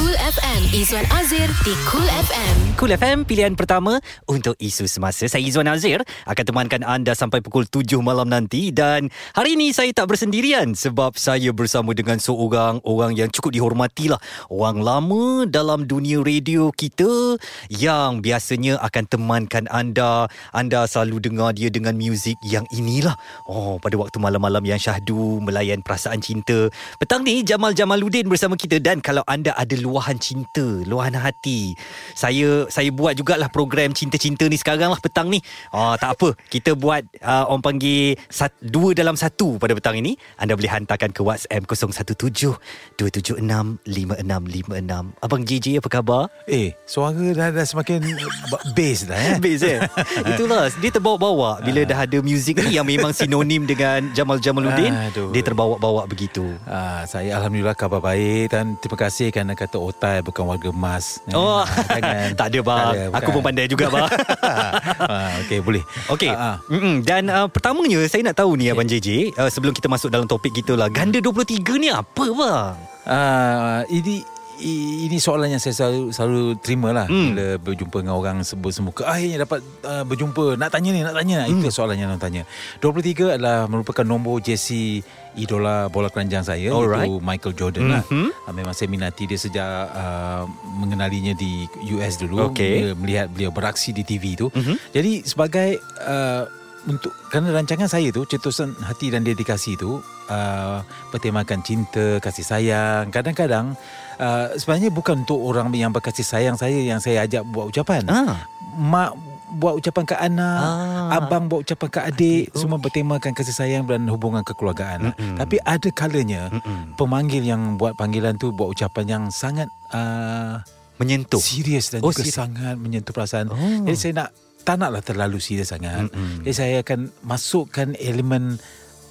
Cool FM. Izwan Azir di Cool FM. Cool FM pilihan pertama untuk isu semasa. Saya Izwan Azir akan temankan anda sampai pukul 7 malam nanti dan hari ini saya tak bersendirian sebab saya bersama dengan seorang orang yang cukup dihormati lah. Orang lama dalam dunia radio kita yang biasanya akan temankan anda. Anda selalu dengar dia dengan muzik yang inilah. Oh, pada waktu malam-malam yang syahdu melayan perasaan cinta. Petang ni Jamal Jamaluddin bersama kita dan kalau anda ada luahan cinta, luahan hati. Saya saya buat jugalah program cinta-cinta ni sekarang lah petang ni. Oh, tak apa. Kita buat uh, orang panggil sat, dua dalam satu pada petang ini. Anda boleh hantarkan ke WhatsApp 017-276-5656. Abang JJ apa khabar? Eh, suara dah, dah semakin ba- bass dah eh. Habis eh Itulah Dia terbawa-bawa Bila dah ada muzik ni Yang memang sinonim dengan Jamal Jamaluddin Aduh. Dia terbawa-bawa begitu Ah, saya Alhamdulillah khabar baik dan terima kasih kerana kata otai bukan warga emas. Oh, Ah, jangan. tak ada bang. Tak ada, Aku pun pandai juga bang. ah, Okey, boleh. Okey. Ah, ah. Mm-mm. Dan uh, pertamanya saya nak tahu ni Abang JJ uh, sebelum kita masuk dalam topik kita lah. Ganda 23 ni apa bang? Ah, ini ini soalan yang saya selalu, selalu terima lah Hmm. bila berjumpa dengan orang sebut semuka akhirnya dapat uh, berjumpa nak tanya ni nak tanya hmm. itu soalan yang nak tanya 23 adalah merupakan nombor jersey idola bola keranjang saya Alright. iaitu Michael Jordan lah Mhm. uh, memang saya minati dia sejak uh, mengenalinya di US dulu. Bila melihat beliau beraksi di TV tu Mhm. jadi sebagai uh, untuk kerana rancangan saya tu cetusan hati dan dedikasi tu uh, bertemakan cinta kasih sayang kadang-kadang uh, sebenarnya bukan untuk orang yang berkasih sayang saya yang saya ajak buat ucapan Ah. mak buat ucapan ke anak Ah. abang buat ucapan ke adik semua bertemakan kasih sayang dan hubungan kekeluargaan Mm-mm. tapi ada kalanya Mm-mm. pemanggil yang buat panggilan tu buat ucapan yang sangat uh, Menyentuh. serius dan Oh, juga serius. sangat menyentuh perasaan. Oh. Jadi saya nak tak naklah terlalu serius sangat. Mm-mm. Jadi saya akan masukkan elemen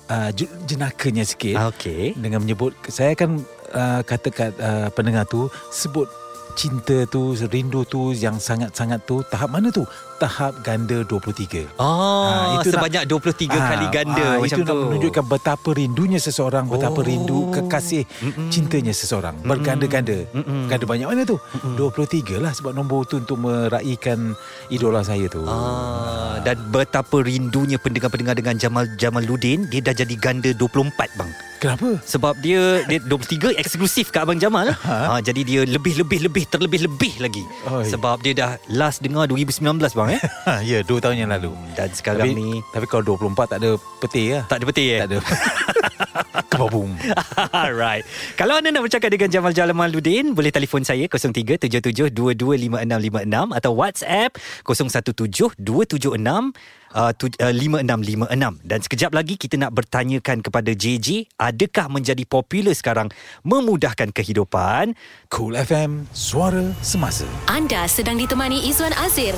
uh, jenakanya sikit Ah, Okey. dengan menyebut saya akan uh, kata kat uh, pendengar tu sebut cinta tu, rindu tu yang sangat-sangat tu tahap mana tu? Tahap ganda 23. Oh, Ah, itu nak- sebanyak 23 kali ganda ah, macam itu tu. nak menunjukkan betapa rindunya seseorang, betapa Oh. rindu kekasih Mm-mm. cintanya seseorang. Berganda-ganda. Mm-mm. Ganda banyak mana tu? 23 lah sebab nombor tu untuk meraihkan idola saya tu. Ah, dan betapa rindunya pendengar-pendengar dengan Jamal Jamaluddin dia dah jadi ganda 24 bang. Kenapa? Sebab dia dia 23 eksklusif kat abang Jamal. Ha? jadi dia lebih-lebih-lebih terlebih-lebih lagi. Oi. Sebab dia dah last dengar 2019 bang eh. Ha, ya, dua tahun yang lalu. Dan sekarang tapi, ni tapi kalau 24 tak ada peti lah. tak ada peti eh. Tak ada. Kebabum. Alright. Kalau anda nak bercakap dengan Jamal Jamaluddin, boleh telefon saya 0377225656 atau WhatsApp 017276 Uh, tu, uh, 5656 Dan sekejap lagi kita nak bertanyakan kepada JJ Adakah menjadi popular sekarang memudahkan kehidupan? Cool FM, suara semasa. Anda sedang ditemani Izwan Azir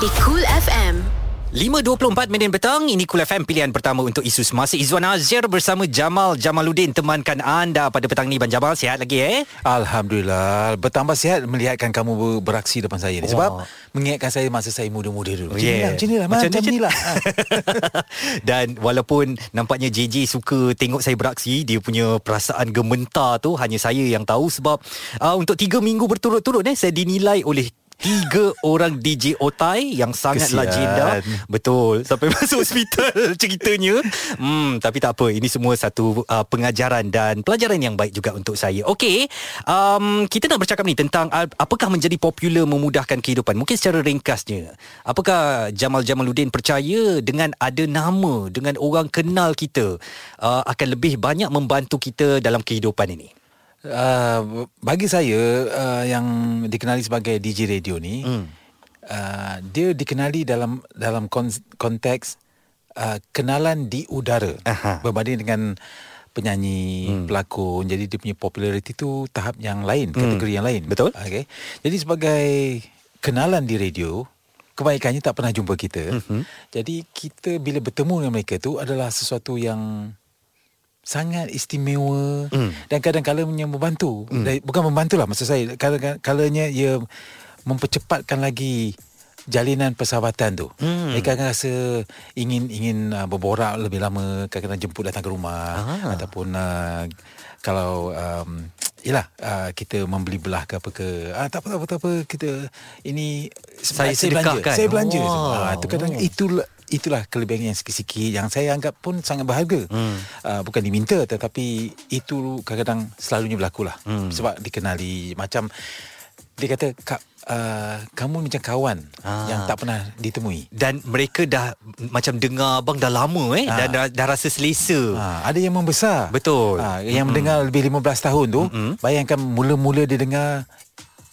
di Cool FM. 5.24 minit petang Ini Kul FM pilihan pertama untuk isu semasa. Izzuan Azir bersama Jamal Jamaluddin Temankan anda pada petang ni. Ban Jamal Sihat lagi eh? Alhamdulillah. Bertambah sihat Melihatkan kamu ber- beraksi depan saya ni. Sebab Wah. Mengingatkan saya Masa saya muda-muda dulu. Macam Yeah. ni lah Macam ni lah Macam, macam ni lah Dan walaupun nampaknya JJ suka tengok saya beraksi, dia punya perasaan gementar tu hanya saya yang tahu sebab uh, untuk tiga minggu berturut-turut eh saya dinilai oleh tiga orang DJ Otai yang sangat Kesian. legenda. Betul. Sampai masuk hospital ceritanya. Hmm, tapi tak apa. Ini semua satu uh, pengajaran dan pelajaran yang baik juga untuk saya. Okey. Um, kita nak bercakap ni tentang uh, apakah menjadi popular memudahkan kehidupan. Mungkin secara ringkasnya. Apakah Jamal Jamaluddin percaya dengan ada nama, dengan orang kenal kita uh, akan lebih banyak membantu kita dalam kehidupan ini? Uh, Bagi saya uh, Yang dikenali sebagai DJ radio ni Hmm. uh, Dia dikenali dalam Dalam kon- konteks uh, Kenalan di udara Aha. Berbanding dengan penyanyi, hmm. pelakon. Jadi dia punya populariti tu tahap yang lain, kategori yang lain. Betul. Okay. Jadi sebagai kenalan di radio, kebaikannya tak pernah jumpa kita. Mhm. Jadi kita bila bertemu dengan mereka tu adalah sesuatu yang sangat istimewa Hmm. dan kadang-kadangnya membantu. Hmm. Bukan membantulah maksud saya. Kadang-kadangnya ia mempercepatkan lagi jalinan persahabatan tu. Hmm. Mereka akan rasa ingin ingin uh, berborak lebih lama, kadang-kadang jemput datang ke rumah Ah. ataupun uh, kalau um, Yelah uh, Kita membeli belah ke apa ke ah, Tak apa tak apa, tak apa Kita Ini Saya saya belanja. Saya belanja Wow. oh. ah, Itu kadang Itulah Itulah kelebihan yang sikit-sikit Yang saya anggap pun sangat berharga hmm. uh, Bukan diminta Tetapi Itu kadang-kadang Selalunya berlaku lah hmm. Sebab dikenali Macam Dia kata Kak uh, Kamu macam kawan Ah. Yang tak pernah ditemui Dan mereka dah macam dengar abang dah lama eh Ah. dan dah, dah rasa selesa. Ha, ada yang membesar. Betul. Ha, yang mm-hmm. mendengar lebih 15 tahun tu, mm-hmm. bayangkan mula-mula dia dengar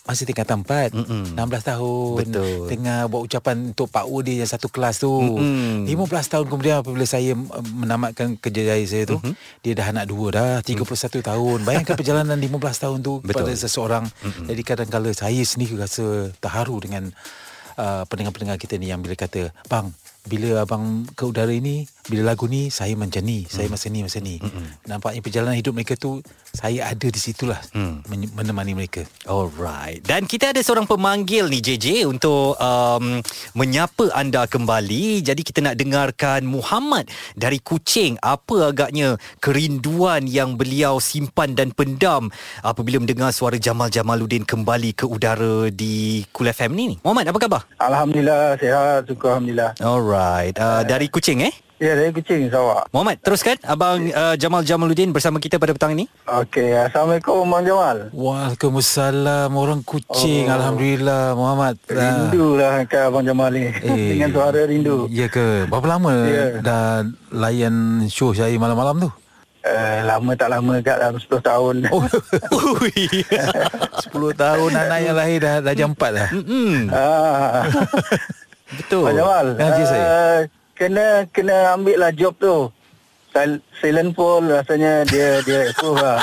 masih tingkatan 4, Mm-mm. 16 tahun. Betul. Tengah buat ucapan untuk Pak U dia yang satu kelas tu. Mm-mm. 15 tahun kemudian apabila saya uh, menamatkan kerjaya saya tu, mm-hmm. dia dah anak dua dah, 31 tahun. Bayangkan perjalanan 15 tahun tu kepada Betul. seseorang. Mm-hmm. Jadi kadang-kala saya sendiri rasa terharu dengan uh, pendengar-pendengar kita ni yang bila kata, "Bang, bila abang ke udara ini, bila lagu ni saya macam ni, saya masa ni masa ni." Mm-hmm. Nampaknya perjalanan hidup mereka tu saya ada di situlah Mm. men- menemani mereka. Alright. Dan kita ada seorang pemanggil ni JJ untuk um, menyapa anda kembali. Jadi kita nak dengarkan Muhammad dari Kuching. Apa agaknya kerinduan yang beliau simpan dan pendam apabila mendengar suara Jamal Jamaluddin kembali ke udara di Kul FM ni. Muhammad, apa khabar? Alhamdulillah sihat syukur alhamdulillah. Alright. Uh, dari Kuching eh? Ya dari Kuching Sarawak. Muhammad, teruskan abang uh, Jamal Jamaluddin bersama kita pada petang ini. Okey, assalamualaikum Bang Jamal. Waalaikumsalam orang kucing. Oh. Alhamdulillah Muhammad. Rindu lah kat Abang Jamal ni. Eh. Dengan suara rindu. Ya ke? Berapa lama Ya. dah layan show saya malam-malam tu? Uh, lama tak lama kat dalam 10 tahun. Oh, Ui. 10 tahun anak yang lahir dah, dah jam 4 dah. Mm-mm. Ah. Betul. Bang Jamal. Ya, je saya. Kena kena ambil lah job tu. Sil- Silent Paul rasanya dia dia approve lah.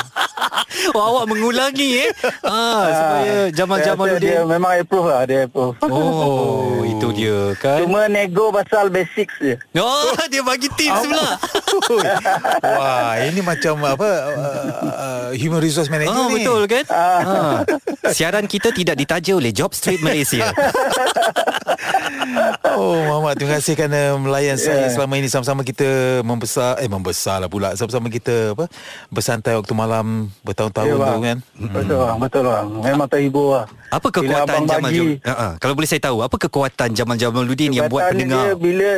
Oh, awak mengulangi eh. Ah, supaya Jamal Saya rasa Jamaluddin. Dia memang approve lah, dia approve. Oh, itu dia kan. Cuma nego pasal basics je. Oh, dia bagi tips pula. Wah, ini macam apa uh, uh, human resource manager Oh, ni. betul kan? Ah. Siaran kita tidak ditaja oleh Job Street Malaysia. Oh, Muhammad, terima kasih kerana melayan saya Ya. selama ini sama-sama kita membesar eh membesar lah pula. Sama-sama kita apa bersantai waktu malam bertahun-tahun Ya, tu kan. Betul bang, betul bang. Memang terhibur lah. Apa kekuatan Jamal bagi- Jamaluddin? Uh-uh. Kalau boleh saya tahu, apa kekuatan Jamal Jamaluddin yang buat pendengar? Dia bila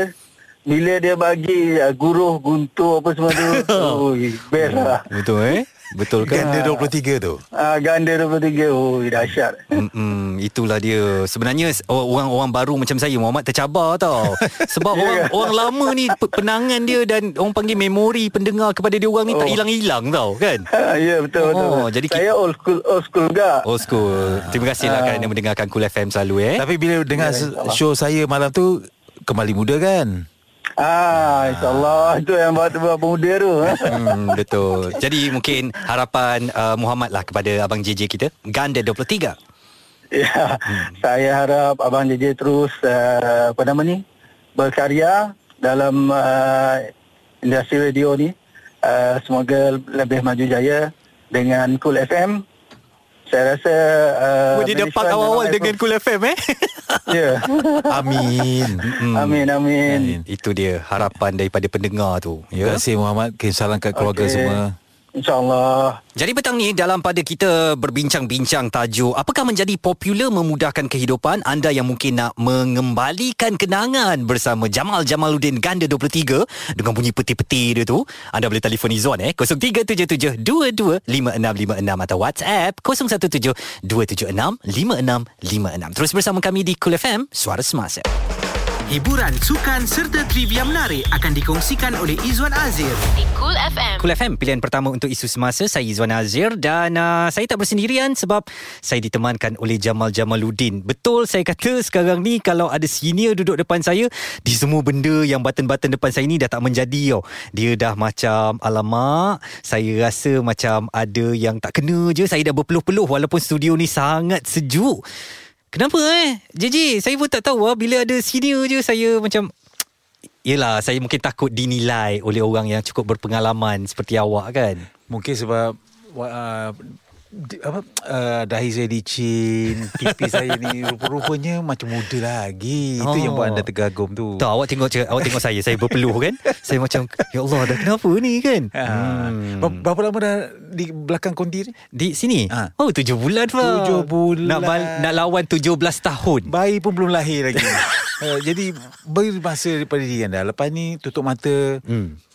bila dia bagi uh, guruh, guntur apa semua tu. Ui, best lah. Betul eh? Betul kan? Ganda 23 tu. Ah, ganda 23. Ui, dahsyat. Mm-mm, itulah dia. Sebenarnya orang-orang baru macam saya Muhammad tercabar tau. Sebab Ya orang orang lama ni pe- penangan dia dan orang panggil memori pendengar kepada dia orang ni tak Oh. hilang-hilang tau kan. Ha, ya betul betul. Oh, jadi saya old school old school juga. Old school. Terima kasihlah Ah. kerana mendengarkan Cool FM selalu eh. Tapi bila dengar Ya, se- insyaAllah. show saya malam tu kembali muda kan? Ah, insyaallah itu yang buat buat pemuda tu. Hmm, betul. Jadi mungkin harapan uh, Muhammad lah kepada abang JJ kita. Ganda 23. Ya, saya harap Abang JJ terus uh, apa nama ni berkarya dalam uh, industri radio ni. Uh, semoga lebih maju jaya dengan Cool FM. Saya rasa uh, dia dapat management awal-awal dengan Cool FM eh. Ya. Amin. Hmm. Amin amin. Itu dia harapan daripada pendengar tu. Terima Ya. kasih Muhammad. Salam kat keluarga Okey. semua. InsyaAllah. Jadi petang ni dalam pada kita berbincang-bincang tajuk apakah menjadi popular memudahkan kehidupan anda yang mungkin nak mengembalikan kenangan bersama Jamal Jamaluddin Ganda 23 dengan bunyi peti-peti dia tu? Anda boleh telefon Izzuan eh? 0377225656 atau WhatsApp 0172765656 terus bersama kami di Cool FM Suara Semasa Hiburan, sukan serta trivia menarik akan dikongsikan oleh Izwan Azir. Di Cool FM. Cool FM pilihan pertama untuk isu semasa saya Izwan Azir dan uh, saya tak bersendirian sebab saya ditemankan oleh Jamal Jamaluddin. Betul saya kata sekarang ni kalau ada senior duduk depan saya di semua benda yang button-button depan saya ni dah tak menjadi tau. Dia dah macam alamak saya rasa macam ada yang tak kena je saya dah berpeluh-peluh walaupun studio ni sangat sejuk. Kenapa eh? JJ, saya pun tak tahu lah. Bila ada senior je, saya macam... Yelah, saya mungkin takut dinilai oleh orang yang cukup berpengalaman seperti awak kan. Mungkin sebab uh, di- apa uh, dahi saya licin, pipi saya ni rupa-rupanya macam muda lagi. Itu yang Oh. buat anda tergagum tu. Tak awak tengok awak tengok saya saya berpeluh kan. Saya macam ya Allah dah kenapa ni kan. Ha. Hmm. Ber- Berapa lama dah di belakang konti ni? Di sini Ha. Oh tujuh bulan Fah Tujuh bulan. Nak, bal- nak lawan tujuh belas tahun Bayi pun belum lahir lagi. uh, jadi beri masa daripada diri anda. Lepas ni tutup mata. hmm.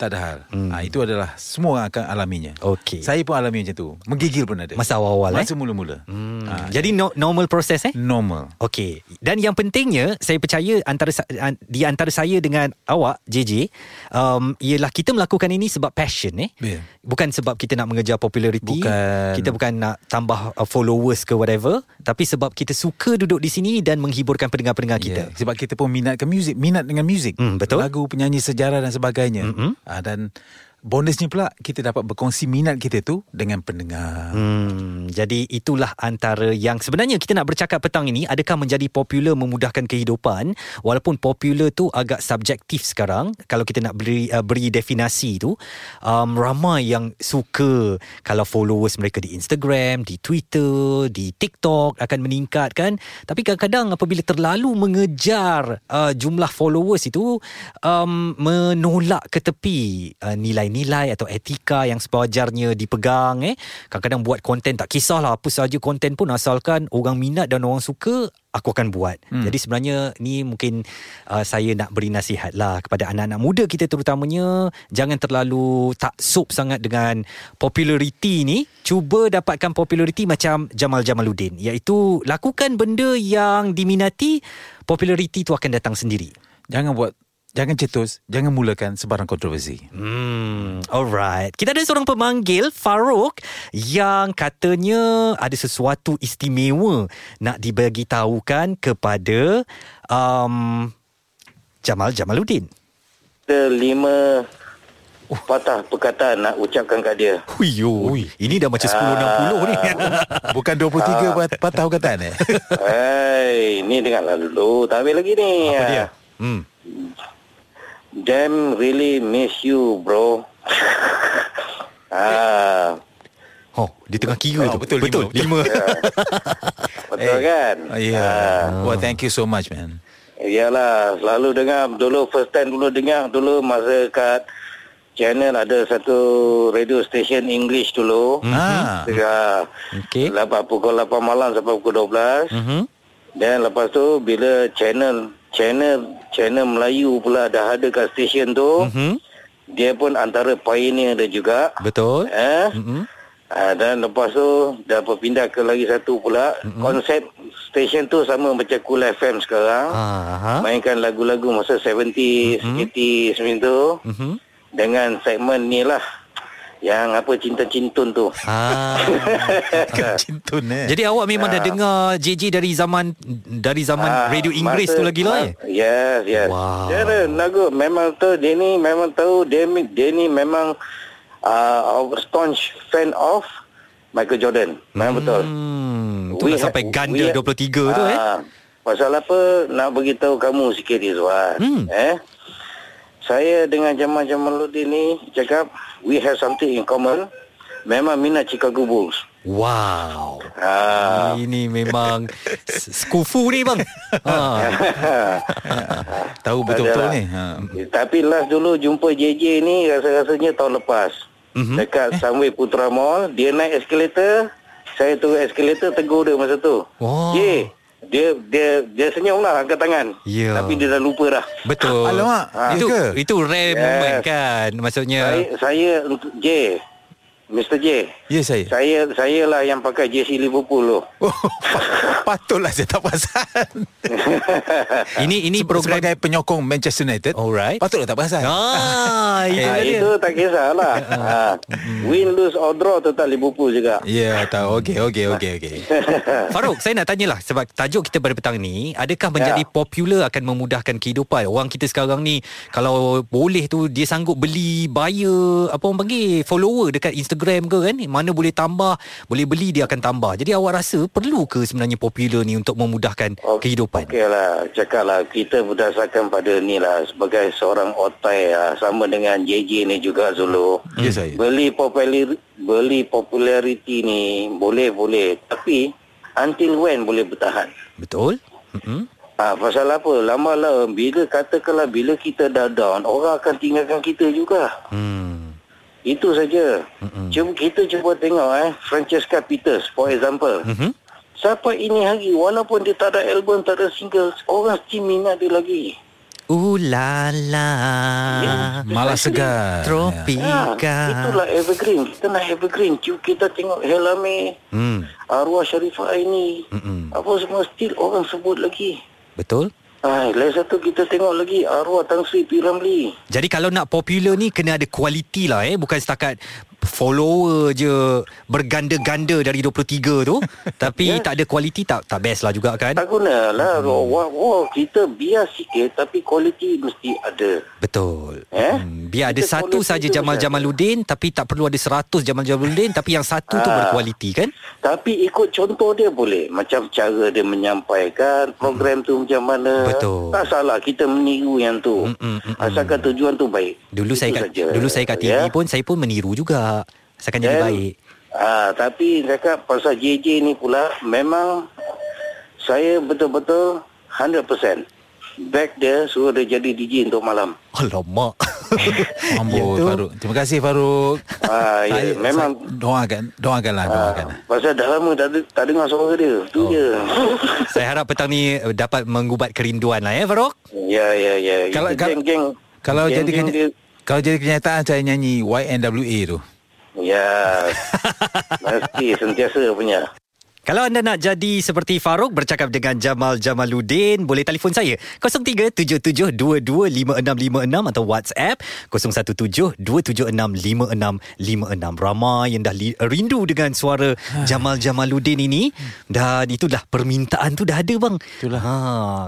Tak ada hal. Hmm. Ha, itu adalah semua orang akan alaminya. Okey. Saya pun alami macam tu. Menggigil pun ada. Masa awal-awal Masa eh mula-mula. hmm. Ha, Jadi no, normal proses eh normal. Okey. Dan yang pentingnya saya percaya antara di antara saya dengan awak JJ um ialah kita melakukan ini sebab passion eh. Ya. Bukan sebab kita nak mengejar populariti. Bukan. Kita bukan nak tambah uh, followers ke whatever, tapi sebab kita suka duduk di sini dan menghiburkan pendengar-pendengar kita. Yeah. Sebab kita pun minatkan muzik, minat dengan muzik. Hmm, betul. Lagu, penyanyi sejarah dan sebagainya. Mm-mm. Ha, dan bonusnya pula kita dapat berkongsi minat kita tu dengan pendengar. Hmm, jadi itulah antara yang sebenarnya kita nak bercakap petang ini adakah menjadi popular memudahkan kehidupan walaupun popular tu agak subjektif sekarang kalau kita nak beri uh, beri definisi tu um, ramai yang suka kalau followers mereka di Instagram, di Twitter, di TikTok akan meningkat kan tapi kadang-kadang apabila terlalu mengejar uh, jumlah followers itu um, menolak ke tepi uh, nilai-nilai atau etika yang sewajarnya dipegang eh kadang-kadang buat konten tak kisahlah apa saja konten pun asalkan orang minat dan orang suka aku akan buat. Hmm. Jadi sebenarnya ni mungkin uh, saya nak beri nasihat lah kepada anak-anak muda kita terutamanya jangan terlalu taksub sangat dengan populariti ni. Cuba dapatkan populariti macam Jamal Jamaluddin iaitu lakukan benda yang diminati populariti tu akan datang sendiri. Jangan buat, jangan cetus, jangan mulakan sebarang kontroversi. Hmm, alright. Kita ada seorang pemanggil, Farouk, yang katanya ada sesuatu istimewa nak dibagi tahukan kepada um, Jamal Jamaluddin. Ada lima patah perkataan nak ucapkan kat dia. Huyo, ini dah macam 1060 ni. Bukan 23 pat- patah perkataan eh? Hai, ni dengarlah dulu. Tak habis lagi ni. Apa dia? Hmm. Damn really miss you, bro. ah, Oh, di tengah kira Oh, tu. betul, betul. lima. Lima. betul kan? Oh, ya. Ah, Well, thank you so much, man. Iyalah, selalu dengar dulu first time dulu dengar dulu masa kat channel ada satu radio station English dulu. Hmm. Ah. Okey. Lepas pukul 8 malam sampai pukul 12. Mhm. Dan lepas tu bila channel channel channel Melayu pula dah ada kat stesen tu, Mhm. dia pun antara pioneer dia juga. Betul. Eh? Mhm. Ha, dan lepas tu dah berpindah ke lagi satu pula. Mm-hmm. Konsep stesen tu sama macam Cool FM sekarang. Ha. Mainkan lagu-lagu masa 70s, mm-hmm. 80s macam tu. Mhm. Dengan segmen ni lah. Yang apa cinta-cintun tu. Ah. Cintun eh. Jadi awak memang dah dengar JJ dari zaman dari zaman Ah, radio Inggeris masa- tu lagi lah eh? ma- Yes, yes. Wow. Dia ada lagu memang tu dia ni memang tahu dia, dia ni memang uh, staunch fan of Michael Jordan. Memang betul. Hmm, tu We dah sampai ha- ganda we- 23 tu eh. Ah, Pasal apa nak beritahu kamu sikit Izwan. Hmm. Eh? Saya dengan Jamal Jamaluddin ni cakap we have something in common. Memang minat Chicago Bulls. Wow. Ah. Ini memang skufu ni bang. Ha. Tahu betul-betul Adalah. ni. Ha. Tapi last dulu jumpa JJ ni rasa-rasanya tahun lepas. Mhm. Mm-hmm. Dekat eh. Sunway Putra Mall, dia naik eskalator, saya turun eskalator tegur dia masa tu. Wah. J, dia dia dia senyum lah angkat tangan. Ya. Tapi dia dah lupa dah. Betul. Alamak, Itu ya ke? itu rare Yes. moment kan. Maksudnya Saya saya untuk J, Mr J. Ya saya. Saya saya lah yang pakai jersey Liverpool tu. Oh, patutlah saya tak perasan. ini ini Se- program Sebagai penyokong Manchester United Alright. Patutlah tak perasan Ah, itu Ha, dia. itu tak kisahlah. ha, win, lose or draw tetap Liverpool juga. Ya tahu Okey okey okey okey. Faruk, saya nak tanyalah sebab tajuk kita pada petang ni, adakah menjadi Ya. popular akan memudahkan kehidupan? Orang kita sekarang ni kalau boleh tu dia sanggup beli buyer apa orang panggil follower dekat Instagram Instagram ke kan mana boleh tambah boleh beli dia akan tambah jadi awak rasa perlu ke sebenarnya popular ni untuk memudahkan Oh, kehidupan Okey lah, cakap lah kita berdasarkan pada ni lah sebagai seorang otai lah, sama dengan JJ ni juga Zulu. Ya saya. Beli popular beli populariti ni boleh boleh tapi until when boleh bertahan? betul Mm-mm. Ah, pasal apa? Lama-lama bila katakanlah bila kita dah down, orang akan tinggalkan kita juga. hmm Itu saja. Cuba kita cuba tengok eh Francesca Peters for example. Mhm. Sampai ini hari walaupun dia tak ada album, tak ada single, orang still minat dia lagi. Ooh la la Ya. Malah segar. Tropika itulah evergreen. Kita nak evergreen. Cuba kita tengok Helami, hmm. Arwah Sharifah ini. Mm-mm. Apa semua still orang sebut lagi. Betul Ah, lagi satu kita tengok lagi Arwah Tan Sri P. Ramlee. Jadi kalau nak popular ni kena ada kualiti lah eh bukan setakat follower je berganda-ganda dari 23 tu tapi Ya. tak ada kualiti tak tak best lah juga kan Tak gunalah. Hmm. Wah, wah, kita biar sikit tapi kualiti mesti ada. betul Eh? hmm, biar ada Kita satu quality saja Jamal ada. Jamaluddin tapi tak perlu ada 100 Jamal Jamaluddin tapi yang satu tu Ah. berkualiti kan Tapi ikut contoh dia boleh. Macam cara dia menyampaikan program tu macam mana. Betul. Tak salah kita meniru yang tu. Mm, mm, mm, Asalkan tujuan tu baik. dulu Itu saya kat saja. dulu saya kat TV Ya. pun saya pun meniru juga asalkan jadi Dan, baik Ah, tapi cakap pasal JJ ni pula memang saya betul-betul 100% back dia suruh dia jadi DJ untuk malam. alamak Amboi Ya tu. Faruk. Terima kasih Faruk. Ah, ya, Saya- memang saya doakan doakanlah doakan. ah, pasal dah lama tak, tak dengar suara dia. Tu Oh. je. saya harap petang ni eh, dapat mengubat kerinduan lah ya Farouk ya, ya, ya. Kalau- Itu kalau- geng-geng. Kalau jadi geng-geng kenya, kalau jadi kenyataan saya nyanyi YNWA tu. Ya. Mesti sentiasa punya. Kalau anda nak jadi seperti Farouk bercakap dengan Jamal Jamaluddin, boleh telefon saya 0377225656 atau WhatsApp 0172765656. Ramai yang dah li- rindu dengan suara Jamal Jamaluddin ini dan itulah permintaan tu dah ada bang. Itulah. Ha,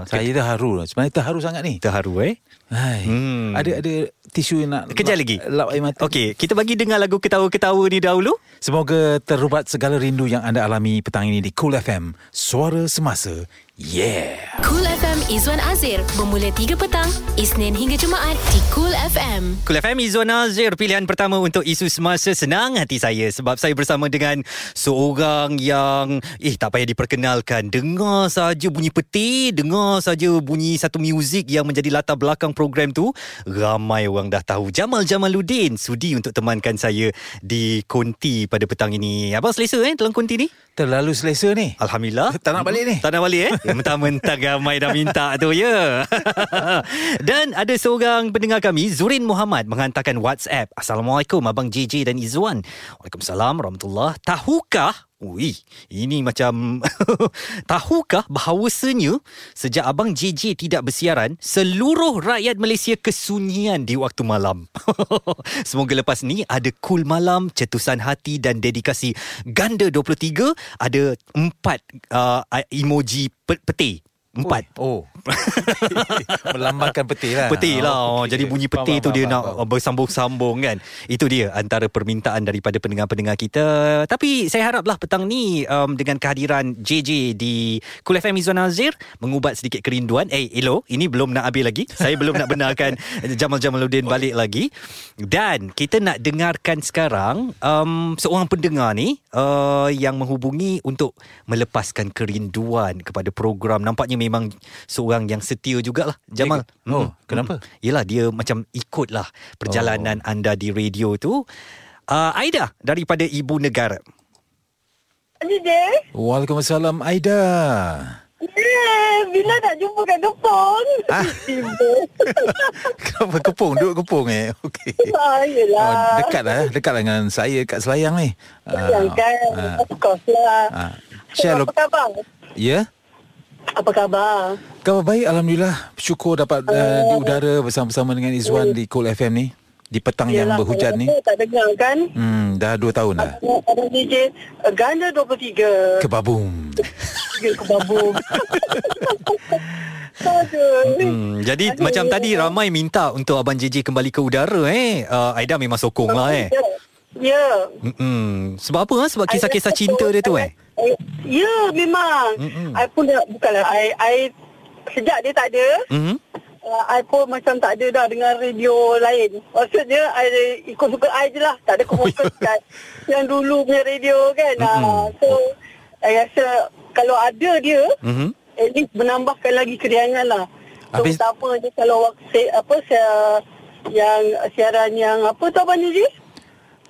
Saya dah haru lah. Sebenarnya terharu sangat ni. terharu eh. Hai. Hmm. Ada ada tisu nak Kejap lap- lagi. Lap air mata. Okey, kita bagi dengar lagu ketawa-ketawa ni dahulu. Semoga terubat segala rindu yang anda alami petang ini di Cool FM. Suara semasa. Yeah. Cool FM Izwan Azir bermula 3 petang Isnin hingga Jumaat di Cool FM. Cool FM Izzuan Nazir Pilihan pertama untuk isu semasa Senang hati saya Sebab saya bersama dengan Seorang yang Eh tak payah diperkenalkan Dengar saja bunyi peti Dengar saja bunyi satu muzik Yang menjadi latar belakang program tu Ramai orang dah tahu Jamal Jamaluddin Sudi untuk temankan saya Di Konti pada petang ini Abang selesa eh dalam Konti ni? Terlalu selesa ni. Alhamdulillah Tak nak balik ni. Tak nak balik eh Mentang-mentang ramai dah minta tu ya. Dan ada seorang pendengar kami Zurin Muhammad Menghantarkan WhatsApp. Assalamualaikum Abang JJ dan Izzuan. Waalaikumsalam Warahmatullahi. Tahukah Ui, ini macam tahukah bahawasanya sejak abang JJ tidak bersiaran, seluruh rakyat Malaysia kesunyian di waktu malam. Semoga lepas ni ada cool malam, cetusan hati dan dedikasi ganda 23, ada empat uh, emoji pe- peti. Empat. Oh. Melambangkan peti lah. Peti lah. Oh, okey. Jadi bunyi Faham, peti tu faham, dia faham, nak faham. bersambung-sambung kan. Itu dia antara permintaan daripada pendengar-pendengar kita. Tapi saya haraplah petang ni um, Dengan kehadiran JJ di Kul FM Izzuan Nazir Mengubat sedikit kerinduan. Eh Elo Ini belum nak habis lagi. Saya belum nak benarkan Jamal Jamaluddin balik lagi. Dan kita nak dengarkan sekarang um, Seorang pendengar ni uh, Yang menghubungi untuk Melepaskan kerinduan kepada program. Nampaknya memang seorang yang setia jugalah Jamal Dia- oh, Mm, kenapa? mm. Yelah dia macam ikutlah perjalanan oh. anda di radio tu. Uh, Aida daripada Ibu Negara. DJ, Waalaikumsalam Aida. yeah, bila nak jumpa kat Kepong? Ah. Kenapa kepung? Duduk kepung eh? Okey. ah, yelah. Oh, dekat lah. Dekat lah dengan saya kat Selayang ni. Yang kan, ah. of course lah. Ah. So, Share apa khabar? Ya? Apa khabar? Khabar baik Alhamdulillah. Syukur dapat uh, di udara bersama-sama dengan Izwan di Cool FM ni. Di petang yang Yelah, berhujan ni. Tak dengar kan? Hmm, dah dua tahun dah. Ada DJ uh, Ganda 23 Kebabum. Tiga ke babung Aduh Hmm, jadi Aduh. macam tadi ramai minta untuk Abang JJ kembali ke udara eh. Uh, Aida memang sokong lah eh. Ya. Mm-mm. Sebab apa? Ha? Sebab kisah-kisah cinta dia tu eh? Ya, memang. Mm-mm. I pun dah, bukanlah, I, I sejak dia tak ada, Mm-hmm. uh, I pun macam tak ada dah dengan radio lain. Maksudnya, I ikut suka I je lah. Tak ada fokus kat yang dulu punya radio kan. Uh, so, I rasa kalau ada dia, Mm-hmm. at least menambahkan lagi keriangan lah. So, Habis- Habis... je kalau waktu, apa, saya, yang siaran yang apa tu Abang Niji?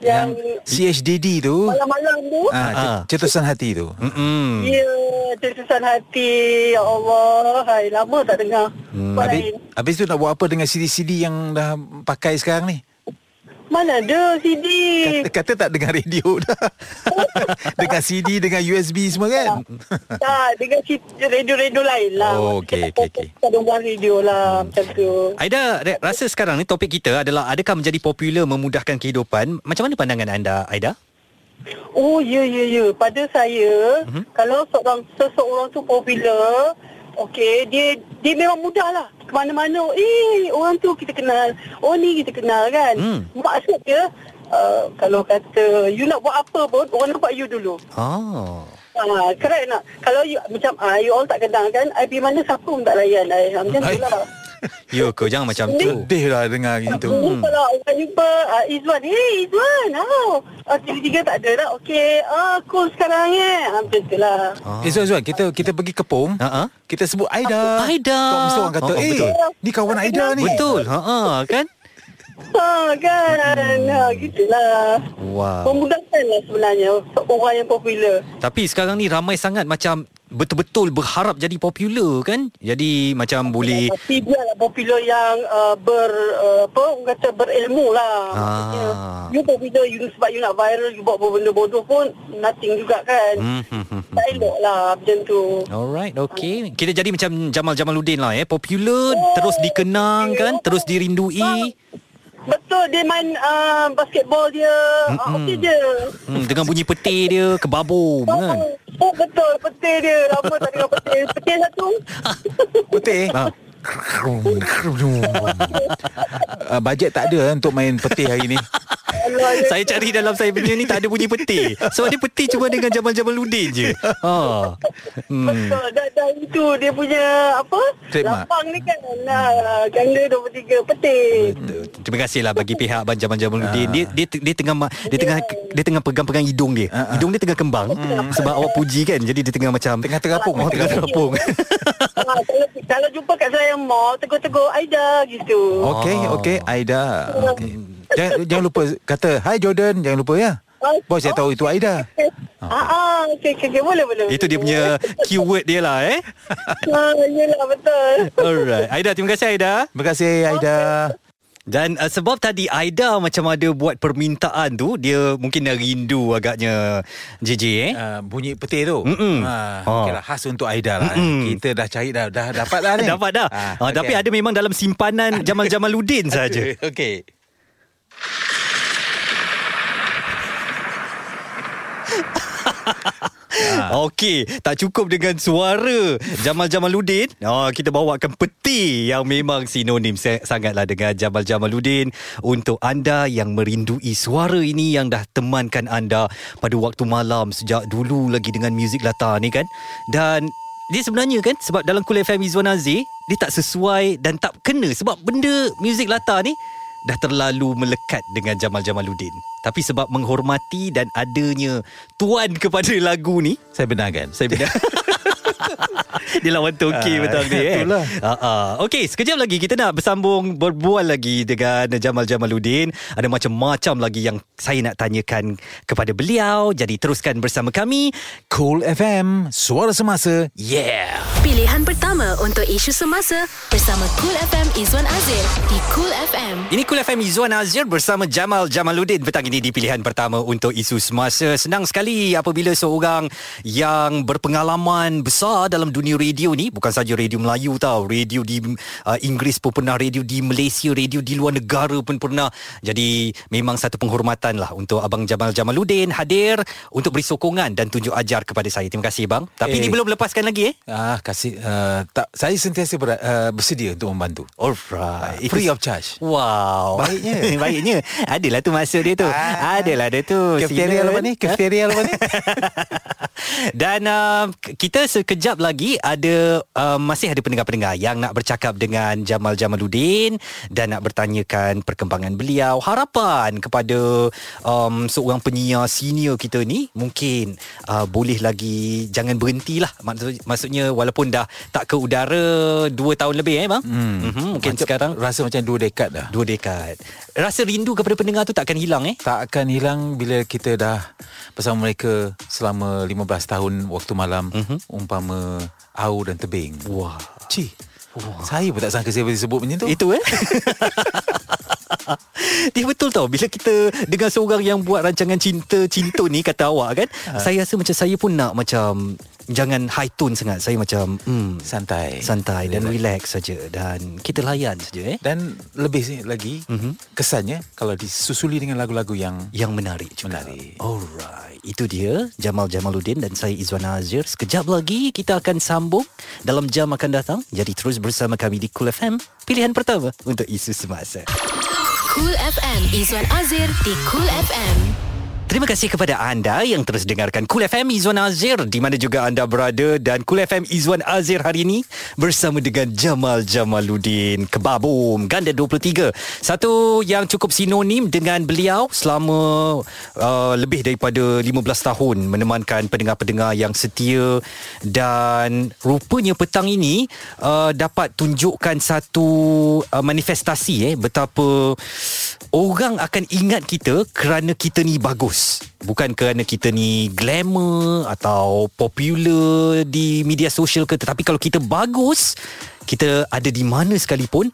Yang Yang, CHDD tu malam-malam tu. ah, Ah. cet- Cetusan hati tu Mm-mm. Ya, tersusan hati. Ya Allah, hai, lama tak dengar. Hmm, habis, habis tu nak buat apa dengan CD-CD yang dah pakai sekarang ni? Mana ada CD? Kata, kata tak dengar radio dah. dengan CD, dengan USB semua kan? tak, dengan radio-radio lain lah. Oh, okey, okey, okey. Tak ada radio lah, macam tu. Aida, rasa sekarang ni topik kita adalah adakah menjadi popular memudahkan kehidupan? Macam mana pandangan anda, Aida? Oh, ya, ya, ya. Pada saya, Mhm. kalau seorang seseorang tu popular, okey, dia dia memang mudah lah. Ke mana-mana, eh, orang tu kita kenal. Oh, ni kita kenal kan. Hmm. Maksud dia, uh, kalau kata, you nak buat apa pun, orang nampak you dulu. Oh. Ah, correct nak? Kalau you, macam, ah, you all tak kenal kan, I pergi mana siapa pun tak layan. I, macam tu lah. Ya ke? Jangan macam tu. Sedih lah dengar gitu. Dulu kalau orang jumpa uh, Izwan, hey Izwan, oh. Uh, tiga-tiga tak ada dah. Okey, ah, cool sekarang eh. Ah, macam tu lah. Ah. Eh Zuan Zuan kita kita pergi kepom Ha-ha. kita sebut Aida. Aida. Kau mesti orang kata Oh, oh, eh betul. ni kawan Aida ni. Betul. Ha kan? Ha, kan? Ha, gitulah. Wow. Memudahkan lah sebenarnya orang yang popular. Tapi sekarang ni ramai sangat macam betul-betul berharap jadi popular kan? Jadi macam boleh Tapi dia lah popular yang uh, ber, uh, apa, orang kata berilmu lah. Ah. Maksudnya, you popular, you sebab you nak viral, you buat benda bodoh pun, nothing juga kan. Hmm, hmm, hmm. Tak elok lah macam tu. Alright, okay. Kita jadi macam Jamal Jamaluddin lah eh. Popular, terus dikenang kan, terus dirindui. Betul, dia main uh, basketball dia. Mm-mm. Uh, okey je. Hmm, dengan bunyi peti dia kebabum kan. Oh, betul, petir dia. Lama tak dengar petir. Petir satu. Betul. Ha. Uh, bajet tak ada eh, untuk main peti hari ni. Ya. Saya cari dalam saya punya ni tak ada bunyi peti. Sebab dia peti cuma dengan Jamal Jamaluddin je. Ha. Hmm. Betul. Dan, itu dia punya apa? Trademark. Lapang ni kan. Nah, ganda 23 petir. Terima kasihlah bagi pihak Abang Jamal Jamaluddin. Dia dia dia tengah ma- dia tengah dia tengah pegang-pegang hidung dia. Hidung dia tengah kembang sebab awak puji kan. Jadi dia tengah macam Tengah terapung. Oh, tengah terapung. ha, kalau, kalau jumpa kat saya mall, tegur-tegur Aida gitu. Okey, Oh. okey Aida. Okay. Jangan, jangan lupa kata Hai Jordan, jangan lupa ya. Bos saya tahu itu Aida. Ah, ah, okey, okey, okey, boleh, boleh. Itu dia punya keyword dia lah eh. Ah, yelah, betul. Alright. Aida, terima kasih Aida. Terima kasih Aida. Dan uh, sebab tadi Aida macam ada buat permintaan tu, dia mungkin dah rindu agaknya JJ eh. Uh, bunyi peti tu. Mm-mm. Ha, Oh. kira khas untuk Aida lah. Mm-mm. Kita dah cari dah dah dapat dah ni. Dapat dah. Ah, Ah, Tapi ada memang dalam simpanan Jamal Jamaluddin saja. Okey. Okey, tak cukup dengan suara Jamal Jamaluddin. Oh, kita bawakan peti yang memang sinonim sa- sangatlah dengan Jamal Jamaluddin untuk anda yang merindui suara ini yang dah temankan anda pada waktu malam sejak dulu lagi dengan muzik latar ni kan. Dan dia sebenarnya kan sebab dalam Kul FM Izwan Azir dia tak sesuai dan tak kena sebab benda muzik latar ni dah terlalu melekat dengan Jamal Jamaluddin. Tapi sebab menghormati dan adanya tuan kepada lagu ni, Saya benarkan. saya benar. Dia lawan Toki Ah, betul ni eh. itulah. Uh, uh. Okey, sekejap lagi kita nak bersambung berbual lagi dengan Jamal Jamaluddin. Ada macam-macam lagi yang saya nak tanyakan kepada beliau. Jadi teruskan bersama kami. Cool FM, suara semasa. Yeah. Pilihan pertama untuk isu semasa bersama Cool FM Izwan Azir di Cool FM. Ini Cool FM Izzuan Azir bersama Jamal Jamaluddin petang ini di pilihan pertama untuk isu semasa. Senang sekali apabila seorang yang berpengalaman besar dalam dunia radio ni bukan saja radio Melayu tau radio di uh, Inggeris pun pernah radio di Malaysia radio di luar negara pun pernah jadi memang satu penghormatan lah untuk abang Jamal Jamaluddin hadir untuk beri sokongan dan tunjuk ajar kepada saya terima kasih bang tapi Eh. ni belum lepaskan lagi eh Ah, kasih uh, tak saya sentiasa ber, uh, bersedia untuk membantu. alright Uh, free of charge. Wow Baiknya. Baiknya Adalah tu maksud dia tu Ah. Adalah dia tu Cafeteria lepas ni, cafeteria lepas ni. Dan uh, kita sekejap lagi ada uh, masih ada pendengar-pendengar yang nak bercakap dengan Jamal Jamaluddin dan nak bertanyakan perkembangan beliau, harapan kepada um, seorang penyiar senior kita ni mungkin uh, boleh lagi jangan berhentilah maksud maksudnya walaupun dah tak ke udara 2 tahun lebih eh bang. Hmm. Mm-hmm, mungkin Macam- sekarang rasa macam dua dekad dah. dua dekad. Rasa rindu kepada pendengar tu takkan hilang eh? Tak akan hilang bila kita dah bersama mereka selama 15 tahun waktu malam Mhm. umpama au dan tebing. Wah. Cih. Saya pun tak sangka saya boleh sebut macam tu. Itu eh Dia betul tau Bila kita Dengan seorang yang buat rancangan cinta Cinta ni kata awak kan Saya rasa macam Saya pun nak macam Jangan high tone sangat Saya macam hmm, santai. Santai dan relax saja Dan kita layan saja eh Dan lebih lagi Mhm. kesannya kalau disusuli dengan lagu-lagu yang yang menarik juga. Menarik. Alright, itu dia Jamal Jamaluddin dan saya Izwan Azir. Sekejap lagi kita akan sambung dalam jam akan datang. Jadi terus bersama kami di Cool FM, pilihan pertama untuk isu semasa. Cool FM Izwan Azir di Cool FM. Terima kasih kepada anda yang terus dengarkan Cool FM Izwan Azir di mana juga anda berada dan Cool FM Izwan Azir hari ini bersama dengan Jamal Jamaluddin Kebabum Ganda 23. Satu yang cukup sinonim dengan beliau selama uh, lebih daripada 15 tahun menemankan pendengar-pendengar yang setia dan rupanya petang ini uh, dapat tunjukkan satu uh, manifestasi eh betapa orang akan ingat kita kerana kita ni bagus. Bukan kerana kita ni glamour atau popular di media sosial ke tetapi kalau kita bagus, kita ada di mana sekalipun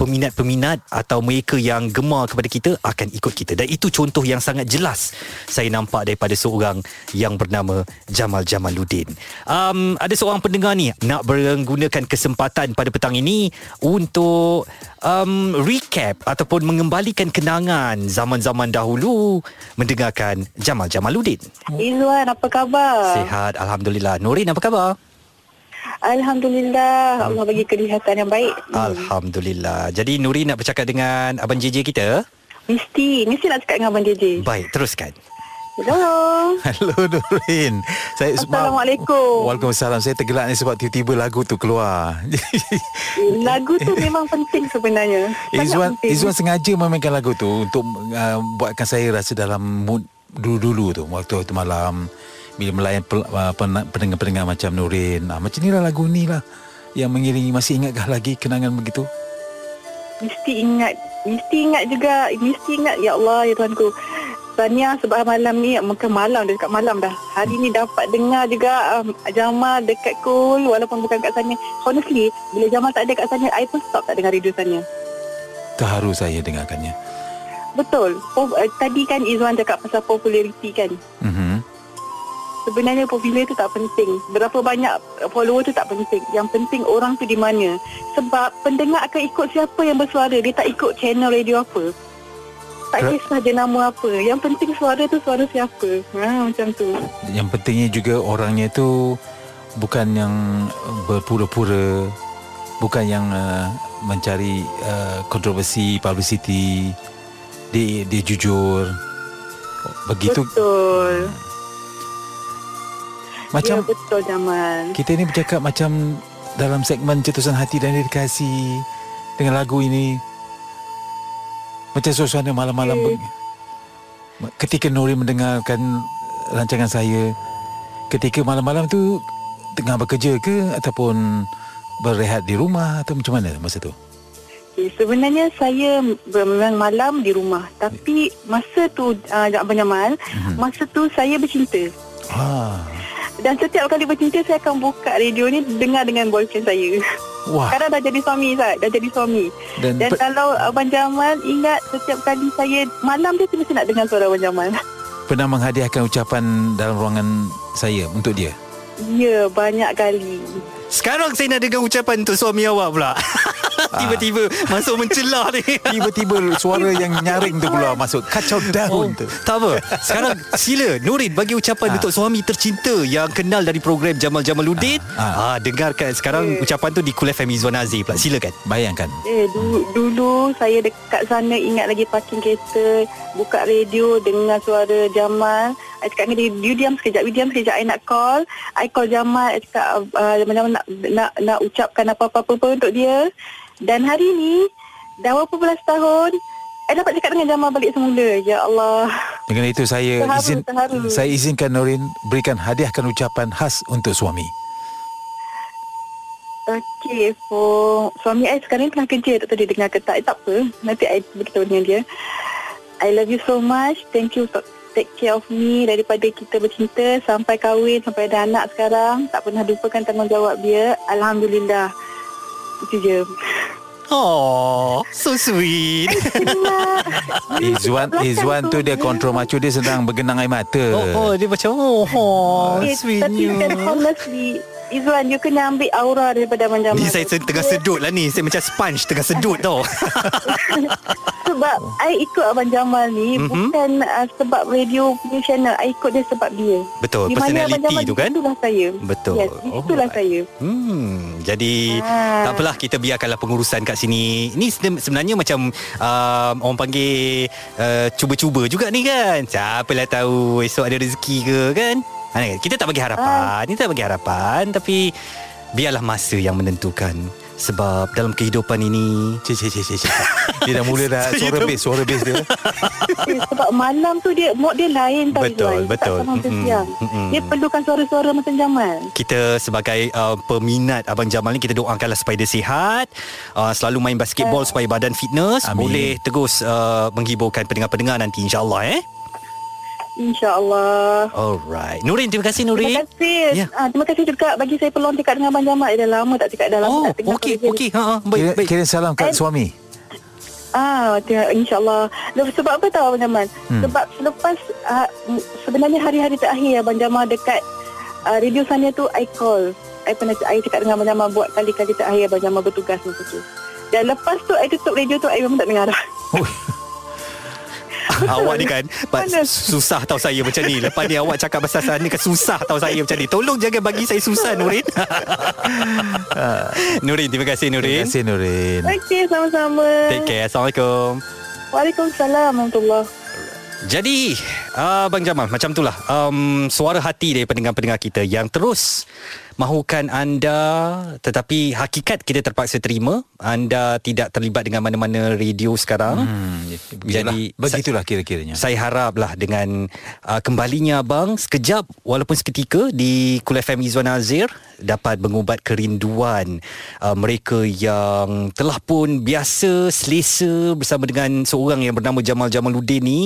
peminat-peminat atau mereka yang gemar kepada kita akan ikut kita dan itu contoh yang sangat jelas saya nampak daripada seorang yang bernama Jamal Jamaluddin. Um, ada seorang pendengar ni nak menggunakan kesempatan pada petang ini untuk um, recap ataupun mengembalikan kenangan zaman-zaman dahulu mendengarkan Jamal Jamaluddin. Izwan, apa khabar? Sihat alhamdulillah. Nurin apa khabar? Alhamdulillah. Allah bagi kelihatan yang baik. Alhamdulillah. Jadi Nurin nak bercakap dengan abang JJ kita? Mesti, mesti nak cakap dengan Abang JJ. Baik, teruskan. Hello. Hello Nurin. Saya Assalamualaikum. Waalaikumsalam. Saya tergelak ni sebab tiba-tiba lagu tu keluar. Lagu tu memang penting sebenarnya. Sangat Izwan penting. Izwan sengaja memainkan lagu tu untuk uh, buatkan saya rasa dalam mood dulu-dulu tu waktu waktu malam bila melayan pen- pendengar-pendengar macam Nurin. Uh, macam ni lah lagu ni lah yang mengiringi masih ingatkah lagi kenangan begitu? Mesti ingat. Mesti ingat juga. Mesti ingat. Ya Allah, ya Tuhanku. Tania sebab malam ni, mungkin malam dah dekat malam dah. Hari ni dapat dengar juga um, Jamal dekat Cool walaupun bukan kat sana. Honestly, bila Jamal tak ada kat sana, I pun stop tak dengar radio sana. Terharu saya dengarkannya. Betul. Uh, tadi kan Izwan cakap pasal populariti kan. Mhm. Sebenarnya popular tu tak penting. Berapa banyak follower tu tak penting. Yang penting orang tu di mana. Sebab pendengar akan ikut siapa yang bersuara. Dia tak ikut channel radio apa. Tak kisah dia nama apa. Yang penting suara tu suara siapa. Ha, macam tu. Yang pentingnya juga orangnya tu bukan yang berpura-pura, bukan yang uh, mencari uh, kontroversi, publicity. Dia dia jujur. Begitu Betul. Macam ya, betul Jamal. kita ni bercakap macam dalam segmen cetusan hati dan dedikasi dengan lagu ini macam suasana malam-malam Hmm. be- ketika Nuri mendengarkan rancangan saya ketika malam-malam tu tengah bekerja ke ataupun berehat di rumah atau macam mana masa tu Okay, sebenarnya saya memang malam di rumah. Tapi masa tu, uh, Abang Jamal, Mhm. masa tu saya bercinta. ah Dan setiap kali bercinta saya akan buka radio ni dengar dengan boyfriend saya. wah Sekarang dah jadi suami Zat, dah jadi suami. dan, Dan pe- kalau Abang Jamal ingat setiap kali saya malam dia mesti nak dengar suara Abang Jamal. pernah menghadiahkan ucapan dalam ruangan saya untuk dia Ya, banyak kali. Sekarang saya nak dengar ucapan untuk suami awak pula. Tiba-tiba masuk mencelah ni. Tiba-tiba suara yang nyaring tu keluar masuk kacau daun tu. Tak apa Sekarang sila Nurin bagi ucapan Ah. Untuk suami tercinta Yang kenal dari program Jamal Jamaluddin Ah. ah. Dengarkan sekarang Ucapan tu di Kul FM Izwan Azir pula Silakan Bayangkan. Eh, dulu, dulu saya dekat sana ingat lagi parking kereta, buka radio dengar suara Jamal. I cakap dengan dia, you diam sekejap, you diam sekejap, I nak call. I call Jamal, I cakap uh, Jamal nak, nak, nak ucapkan apa-apa pun untuk dia. Dan hari ni, dah berapa belas tahun, I dapat cakap dengan Jamal balik semula. Ya Allah. Dengan itu saya Terharu, izin terharu. saya izinkan Norin berikan hadiahkan ucapan khas untuk suami. Okey, for suami I sekarang tengah kerja tak tahu dia dengar ke tak. Eh, tak apa, nanti I beritahu dengan dia. I love you so much. Thank you for take care of me daripada kita bercinta sampai kahwin, sampai ada anak sekarang. Tak pernah lupakan tanggungjawab dia. Alhamdulillah. Itu je. Oh So sweet. Izwan Izwan tu dia kontrol macu dia sedang bergenang air mata. Oh, oh dia macam Oh, oh Eh, tapi sweetnya kan honestly, Izwan, you kena ambil aura daripada Jamal. Ni saya tengah sedut lah ni Saya macam sponge Tengah sedut tau Sebab I ikut Abang Jamal ni Mhm. mm-hmm. bukan uh, sebab radio punya channel. I ikut dia sebab dia. Betul Di mana Abang Jamal, tu kan Itulah saya. Betul. Yes, itulah Alright. saya. Hmm, jadi Ah. tak apalah kita biarkanlah pengurusan kat sini. Ini seben- sebenarnya macam um, orang panggil uh, cuba-cuba juga ni kan. Siapalah tahu esok ada rezeki ke kan? Ha, kita tak bagi harapan, kita tak bagi harapan tapi biarlah masa yang menentukan. Sebab dalam kehidupan ini Cik, cik, cik, cik. Dia dah mula dah suara bass, suara bass dia. Eh, sebab malam tu dia mood dia lain tau Betul, Izwan. Dia betul. Sama siang. mm-mm. Dia perlukan suara-suara macam Jamal. kita sebagai uh, peminat Abang Jamal ni kita doakanlah supaya dia sihat, uh, selalu main basketball supaya badan fitness, Amin. boleh terus uh, menghiburkan pendengar-pendengar nanti insya-Allah eh. InsyaAllah. Alright. Nurin, terima kasih Terima Nurin. kasih. Ya. Ah, terima kasih juga bagi saya peluang cakap dengan Abang Jamal. Eh, dah lama tak cakap. Dah lama Oh, okey, okey. Ha, ha, baik, Kira, baik. kira salam kat Eh, suami. Ah, insyaAllah. Sebab apa tahu Abang Jamal? Hmm. Hmm. Sebab selepas uh, sebenarnya hari-hari terakhir Abang Jamal dekat uh, radio sana tu I call. I pernah I cakap dengan Abang Jamal buat kali-kali terakhir Abang Jamal bertugas masa tu. Dan lepas tu I tutup radio tu I memang tak dengar dah. Oh, awak ni kan susah tahu saya macam ni. Lepas ni awak cakap pasal sana kan susah tahu saya macam ni. Tolong jangan bagi saya susah Nurin. Nurin, terima kasih terima Nurin. kasih Nurin. Okey, sama-sama. Take care. Assalamualaikum. Waalaikumsalam warahmatullahi Jadi uh, Bang Jamal Macam itulah um, Suara hati dari pendengar-pendengar kita Yang terus Mahukan anda Tetapi hakikat kita terpaksa terima Anda tidak terlibat dengan mana-mana radio sekarang Hmm, Jadi, jadi begitulah kira-kiranya. saya haraplah dengan uh, kembalinya abang sekejap walaupun seketika di Kul FM Izwan Azir dapat mengubat kerinduan uh, mereka yang telah pun biasa selesa bersama dengan seorang yang bernama Jamal Jamaluddin ni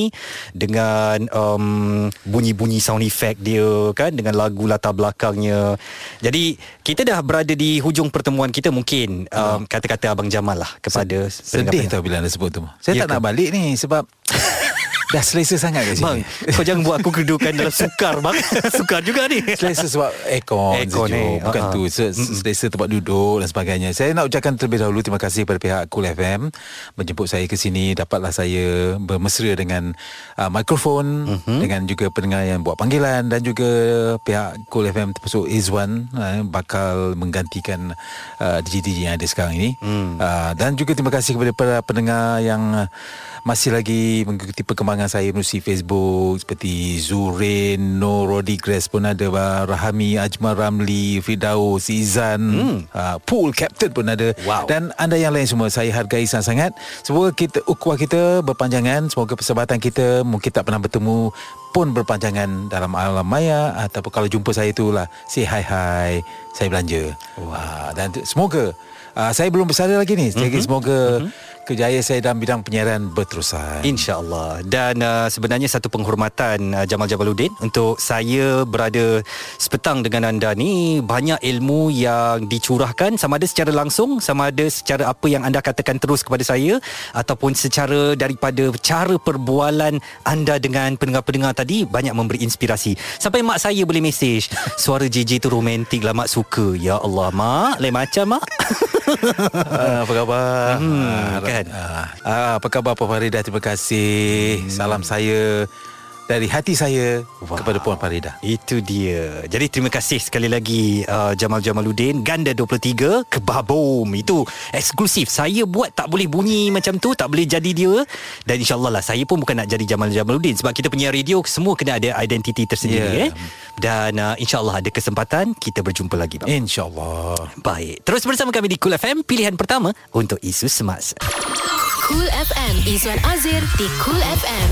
dengan um, bunyi-bunyi sound effect dia kan dengan lagu latar belakangnya. Jadi kita dah berada di hujung pertemuan kita mungkin um, kata-kata abang Jamal lah kepada Sedih tau bila anda sebut tu. Saya Ya tak nak ke? balik ni sebab dah selesa sangat kat Bang, sini. kau jangan buat aku kedudukan dalam sukar bang. sukar juga ni. Selesa sebab aircon, Aircon ni, sejuk. Bukan ha-ha. tu. Se- Selesa tempat duduk dan sebagainya. Saya nak ucapkan terlebih dahulu terima kasih kepada pihak Cool FM menjemput saya ke sini. Dapatlah saya bermesra dengan uh, mikrofon Mhm. dengan juga pendengar yang buat panggilan dan juga pihak Cool FM termasuk Izwan uh, bakal menggantikan uh, DJ-DJ yang ada sekarang ini. Hmm. Uh, dan juga terima kasih kepada para pendengar yang uh, masih lagi mengikuti perkembangan saya melalui Facebook seperti Zurin, No Rodriguez pun ada Rahami, Ajmal Ramli, Firdaus, Izan, hmm. uh, Pool Captain pun ada Wow. dan anda yang lain semua saya hargai sangat-sangat. Semoga kita ukhuwah kita berpanjangan, semoga persahabatan kita mungkin tak pernah bertemu pun berpanjangan dalam alam maya ataupun kalau jumpa saya itulah say hi hi saya belanja. Wow. dan tu- semoga uh, saya belum bersara lagi ni. Jadi mm-hmm. semoga mm-hmm. Kejayaan saya dalam bidang penyiaran berterusan. InsyaAllah. Dan uh, sebenarnya satu penghormatan uh, Jamal Jamaluddin Untuk saya berada sepetang dengan anda ni. Banyak ilmu yang dicurahkan Sama ada secara langsung Sama ada secara apa yang anda katakan terus kepada saya Ataupun secara daripada cara perbualan anda dengan pendengar-pendengar tadi Banyak memberi inspirasi. Sampai mak saya boleh mesej Suara JJ tu romantik lah mak suka. Ya Allah mak. Lain macam mak. Ah, apa khabar? Hmm, Ah, kan? ah, ah, apa khabar Puan Farida? Terima kasih. Salam saya dari hati saya Wow. kepada Puan Farida. Itu dia. Jadi terima kasih sekali lagi uh, Jamal Jamaluddin Ganda 23 Kebabom. Itu eksklusif. Saya buat tak boleh bunyi macam tu, tak boleh jadi dia. Dan insyaAllah lah saya pun bukan nak jadi Jamal Jamaluddin sebab kita punya radio semua kena ada identiti tersendiri Ya. eh. Dan uh, insyaAllah ada kesempatan kita berjumpa lagi. Bang. InsyaAllah. Baik. Terus bersama kami di Cool FM pilihan pertama untuk isu semasa. Cool FM Izwan Azir di Cool FM